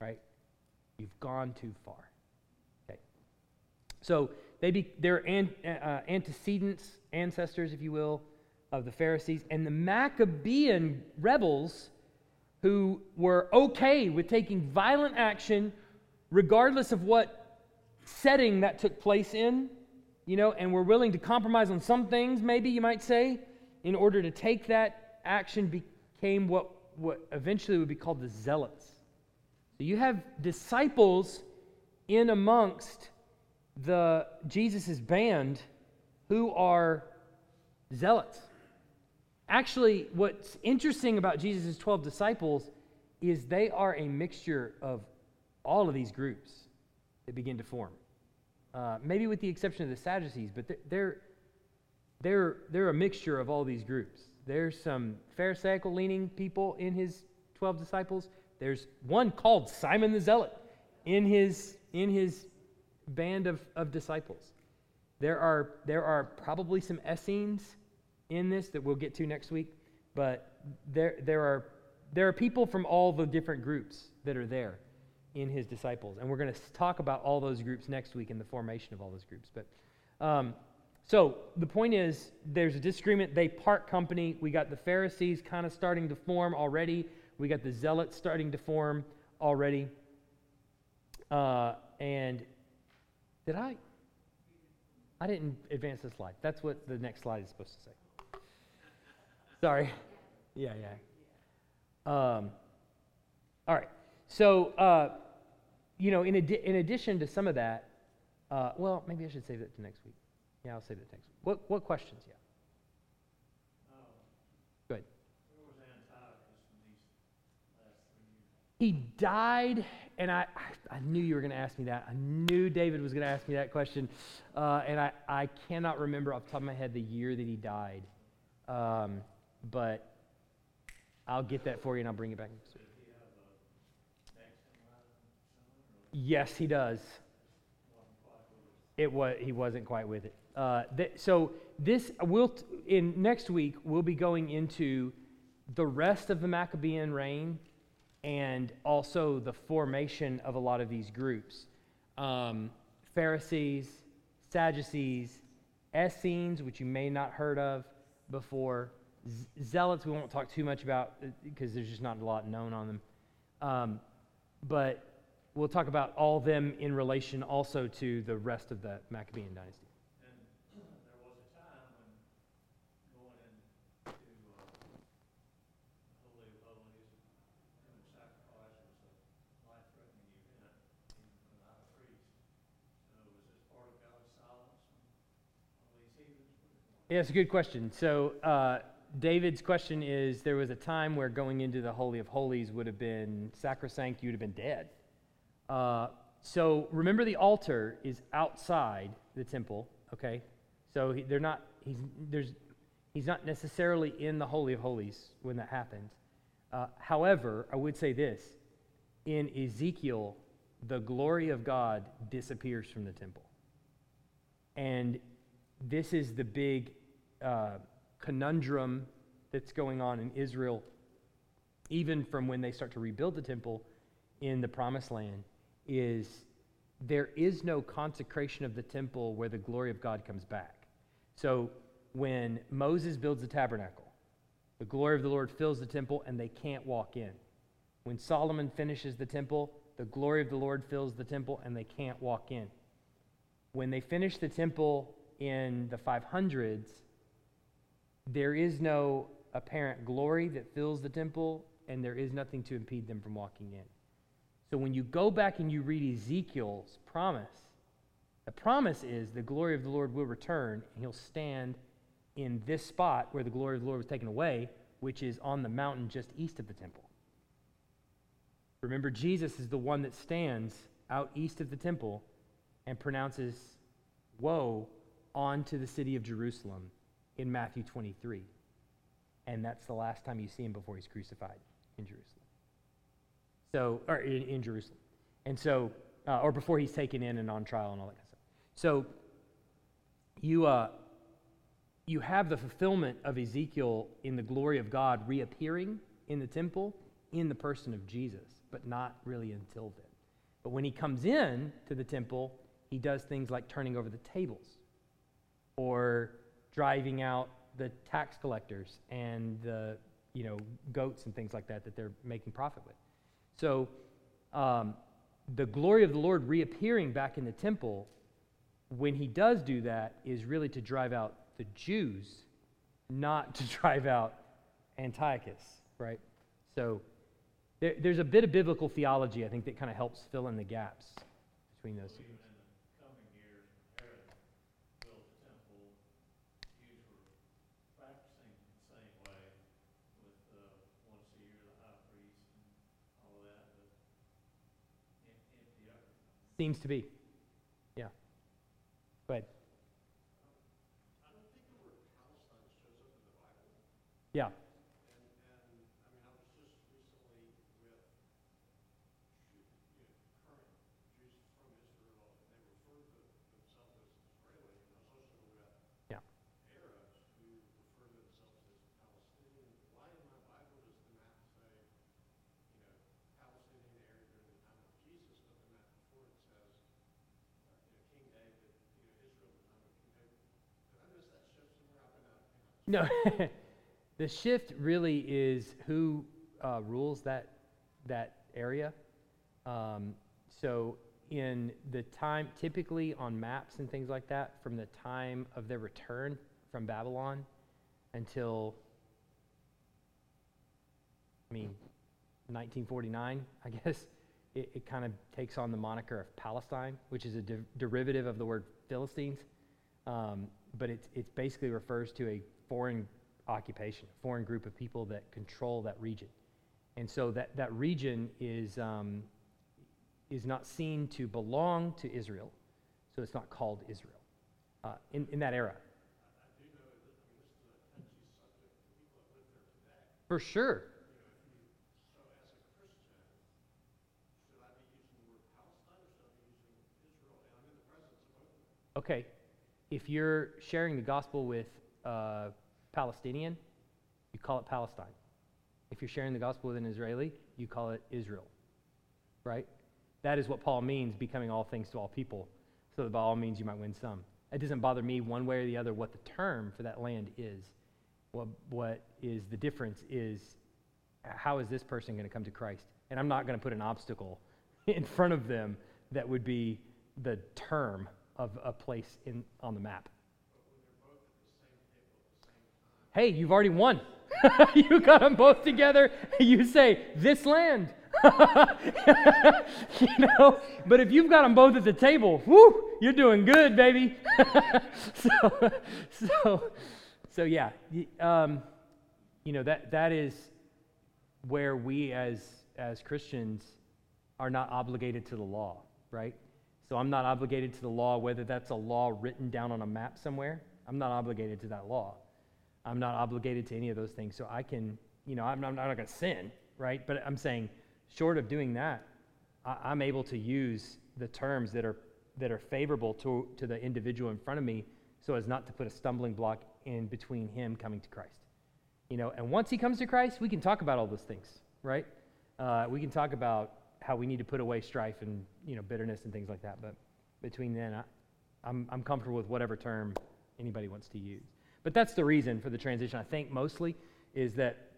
Right? You've gone too far. Okay. So they be, they're an, uh, antecedents, ancestors, if you will, of the Pharisees. And the Maccabean rebels who were okay with taking violent action regardless of what setting that took place in, you know, and were willing to compromise on some things, maybe you might say, in order to take that action, became what, what eventually would be called the zealots. So you have disciples in amongst the Jesus's band who are zealots. Actually, what's interesting about Jesus' 12 disciples is they are a mixture of all of these groups that begin to form. Uh, maybe with the exception of the Sadducees, but they're, they're, they're a mixture of all these groups. There's some Pharisaical leaning people in his 12 disciples. There's one called Simon the Zealot in his, in his band of, of disciples. There are, there are probably some Essenes in this that we'll get to next week, but there, there, are, there are people from all the different groups that are there in his disciples. And we're going to talk about all those groups next week in the formation of all those groups. But um, so the point is, there's a disagreement. They part company. We got the Pharisees kind of starting to form already. We got the Zealots starting to form already. Uh, and did I? I didn't advance the slide. That's what the next slide is supposed to say. Sorry. Yeah, yeah. Um, all right. So, uh, you know, in, adi- in addition to some of that, uh, well, maybe I should save that to next week. Yeah, I'll save the text. What, what questions? Yeah. Good. He died, and I, I knew you were going to ask me that. I knew David was going to ask me that question, uh, and I, I cannot remember off the top of my head the year that he died. Um, but I'll get that for you, and I'll bring it back next week. Yes, he does. It was he wasn't quite with it. Uh, so this will t- in next week we'll be going into the rest of the Maccabean reign and also the formation of a lot of these groups um, Pharisees, Sadducees, Essenes, which you may not heard of before, Z- Zealots, we won't talk too much about because uh, there's just not a lot known on them. Um, but we'll talk about all them in relation also to the rest of the Maccabean dynasty. Yeah, it's a good question. So, uh, David's question is there was a time where going into the Holy of Holies would have been sacrosanct, you'd have been dead. Uh, so, remember the altar is outside the temple, okay? So, he, they're not, he's, there's, he's not necessarily in the Holy of Holies when that happens. Uh, however, I would say this in Ezekiel, the glory of God disappears from the temple. And this is the big uh, conundrum that's going on in Israel, even from when they start to rebuild the temple in the promised land, is there is no consecration of the temple where the glory of God comes back. So when Moses builds the tabernacle, the glory of the Lord fills the temple and they can't walk in. When Solomon finishes the temple, the glory of the Lord fills the temple and they can't walk in. When they finish the temple in the 500s, there is no apparent glory that fills the temple, and there is nothing to impede them from walking in. So when you go back and you read Ezekiel's promise, the promise is the glory of the Lord will return, and he'll stand in this spot where the glory of the Lord was taken away, which is on the mountain just east of the temple. Remember, Jesus is the one that stands out east of the temple and pronounces woe onto the city of Jerusalem in Matthew 23. And that's the last time you see him before he's crucified in Jerusalem. So, or in, in Jerusalem. And so, uh, or before he's taken in and on trial and all that kind of stuff. So, you, uh, you have the fulfillment of Ezekiel in the glory of God reappearing in the temple in the person of Jesus, but not really until then. But when he comes in to the temple, he does things like turning over the tables or driving out the tax collectors and the you know goats and things like that that they're making profit with. So um, the glory of the Lord reappearing back in the temple, when He does do that, is really to drive out the Jews, not to drive out Antiochus, right? So there, there's a bit of biblical theology I think that kind of helps fill in the gaps between those two. Seems to be. Yeah. Go ahead. Yeah. No, the shift really is who uh, rules that that area. Um, so in the time, typically on maps and things like that, from the time of their return from Babylon until, I mean, 1949, I guess, it, it kind of takes on the moniker of Palestine, which is a de- derivative of the word Philistines. Um, but it it basically refers to a foreign occupation, foreign group of people that control that region. And so that, that region is, um, is not seen to belong to Israel, so it's not called Israel uh, in, in that era. For sure. Okay, if you're sharing the gospel with a Palestinian, you call it Palestine. If you're sharing the gospel with an Israeli, you call it Israel. Right? That is what Paul means, becoming all things to all people, so that by all means you might win some. It doesn't bother me one way or the other what the term for that land is. What, what is the difference is how is this person going to come to Christ? And I'm not going to put an obstacle in front of them that would be the term of a place in, on the map. Hey, you've already won. you got them both together. You say, This land. you know, but if you've got them both at the table, whoo, you're doing good, baby. so, so, so yeah, um, you know that that is where we as as Christians are not obligated to the law, right? So I'm not obligated to the law, whether that's a law written down on a map somewhere. I'm not obligated to that law. I'm not obligated to any of those things. So I can, you know, I'm, I'm not going to sin, right? But I'm saying, short of doing that, I, I'm able to use the terms that are that are favorable to, to the individual in front of me so as not to put a stumbling block in between him coming to Christ. You know, and once he comes to Christ, we can talk about all those things, right? Uh, we can talk about how we need to put away strife and you know bitterness and things like that. But between then, I, I'm I'm comfortable with whatever term anybody wants to use. But that's the reason for the transition. I think mostly is that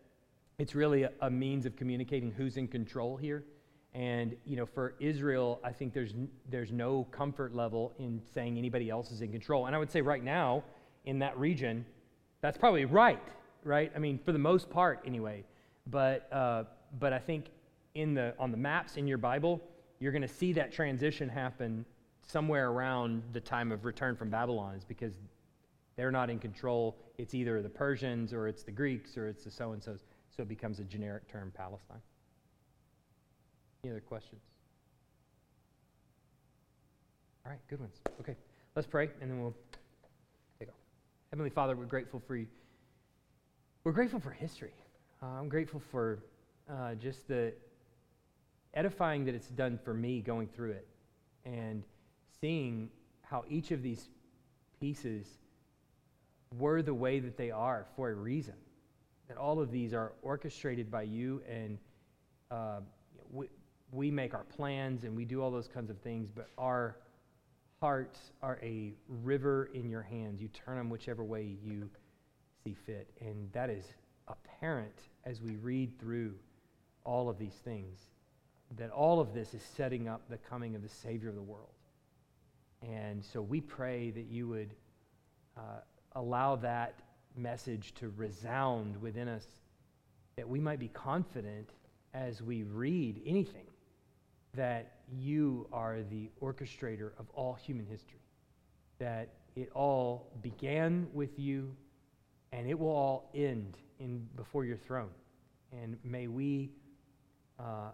it's really a, a means of communicating who's in control here. And you know, for Israel, I think there's there's no comfort level in saying anybody else is in control. And I would say right now in that region, that's probably right, right? I mean, for the most part, anyway. But uh, but I think in the, on the maps in your Bible, you're going to see that transition happen somewhere around the time of return from Babylon, is because they're not in control. It's either the Persians or it's the Greeks or it's the so and so's. So it becomes a generic term, Palestine. Any other questions? All right, good ones. Okay, let's pray and then we'll take off. Heavenly Father, we're grateful for you. We're grateful for history. Uh, I'm grateful for uh, just the edifying that it's done for me going through it and seeing how each of these pieces were the way that they are for a reason. That all of these are orchestrated by you, and uh, we, we make our plans and we do all those kinds of things, but our hearts are a river in your hands. You turn them whichever way you see fit. And that is apparent as we read through all of these things that all of this is setting up the coming of the Savior of the world. And so we pray that you would uh, allow that message to resound within us, that we might be confident as we read anything that you are the orchestrator of all human history, that it all began with you and it will all end in, before your throne. And may we. Uh,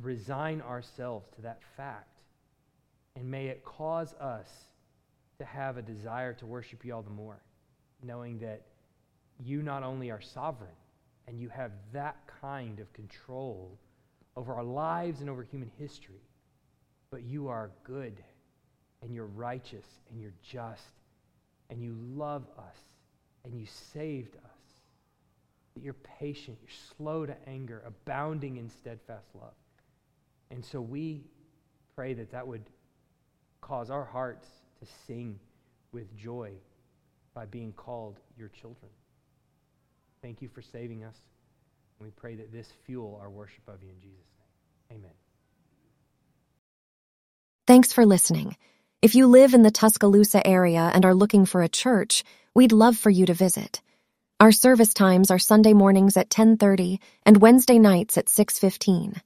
resign ourselves to that fact. And may it cause us to have a desire to worship you all the more, knowing that you not only are sovereign and you have that kind of control over our lives and over human history, but you are good and you're righteous and you're just and you love us and you saved us. That you're patient, you're slow to anger, abounding in steadfast love. And so we pray that that would cause our hearts to sing with joy by being called your children. Thank you for saving us. And we pray that this fuel our worship of you in Jesus' name. Amen. Thanks for listening. If you live in the Tuscaloosa area and are looking for a church, we'd love for you to visit. Our service times are Sunday mornings at 10:30 and Wednesday nights at 6:15.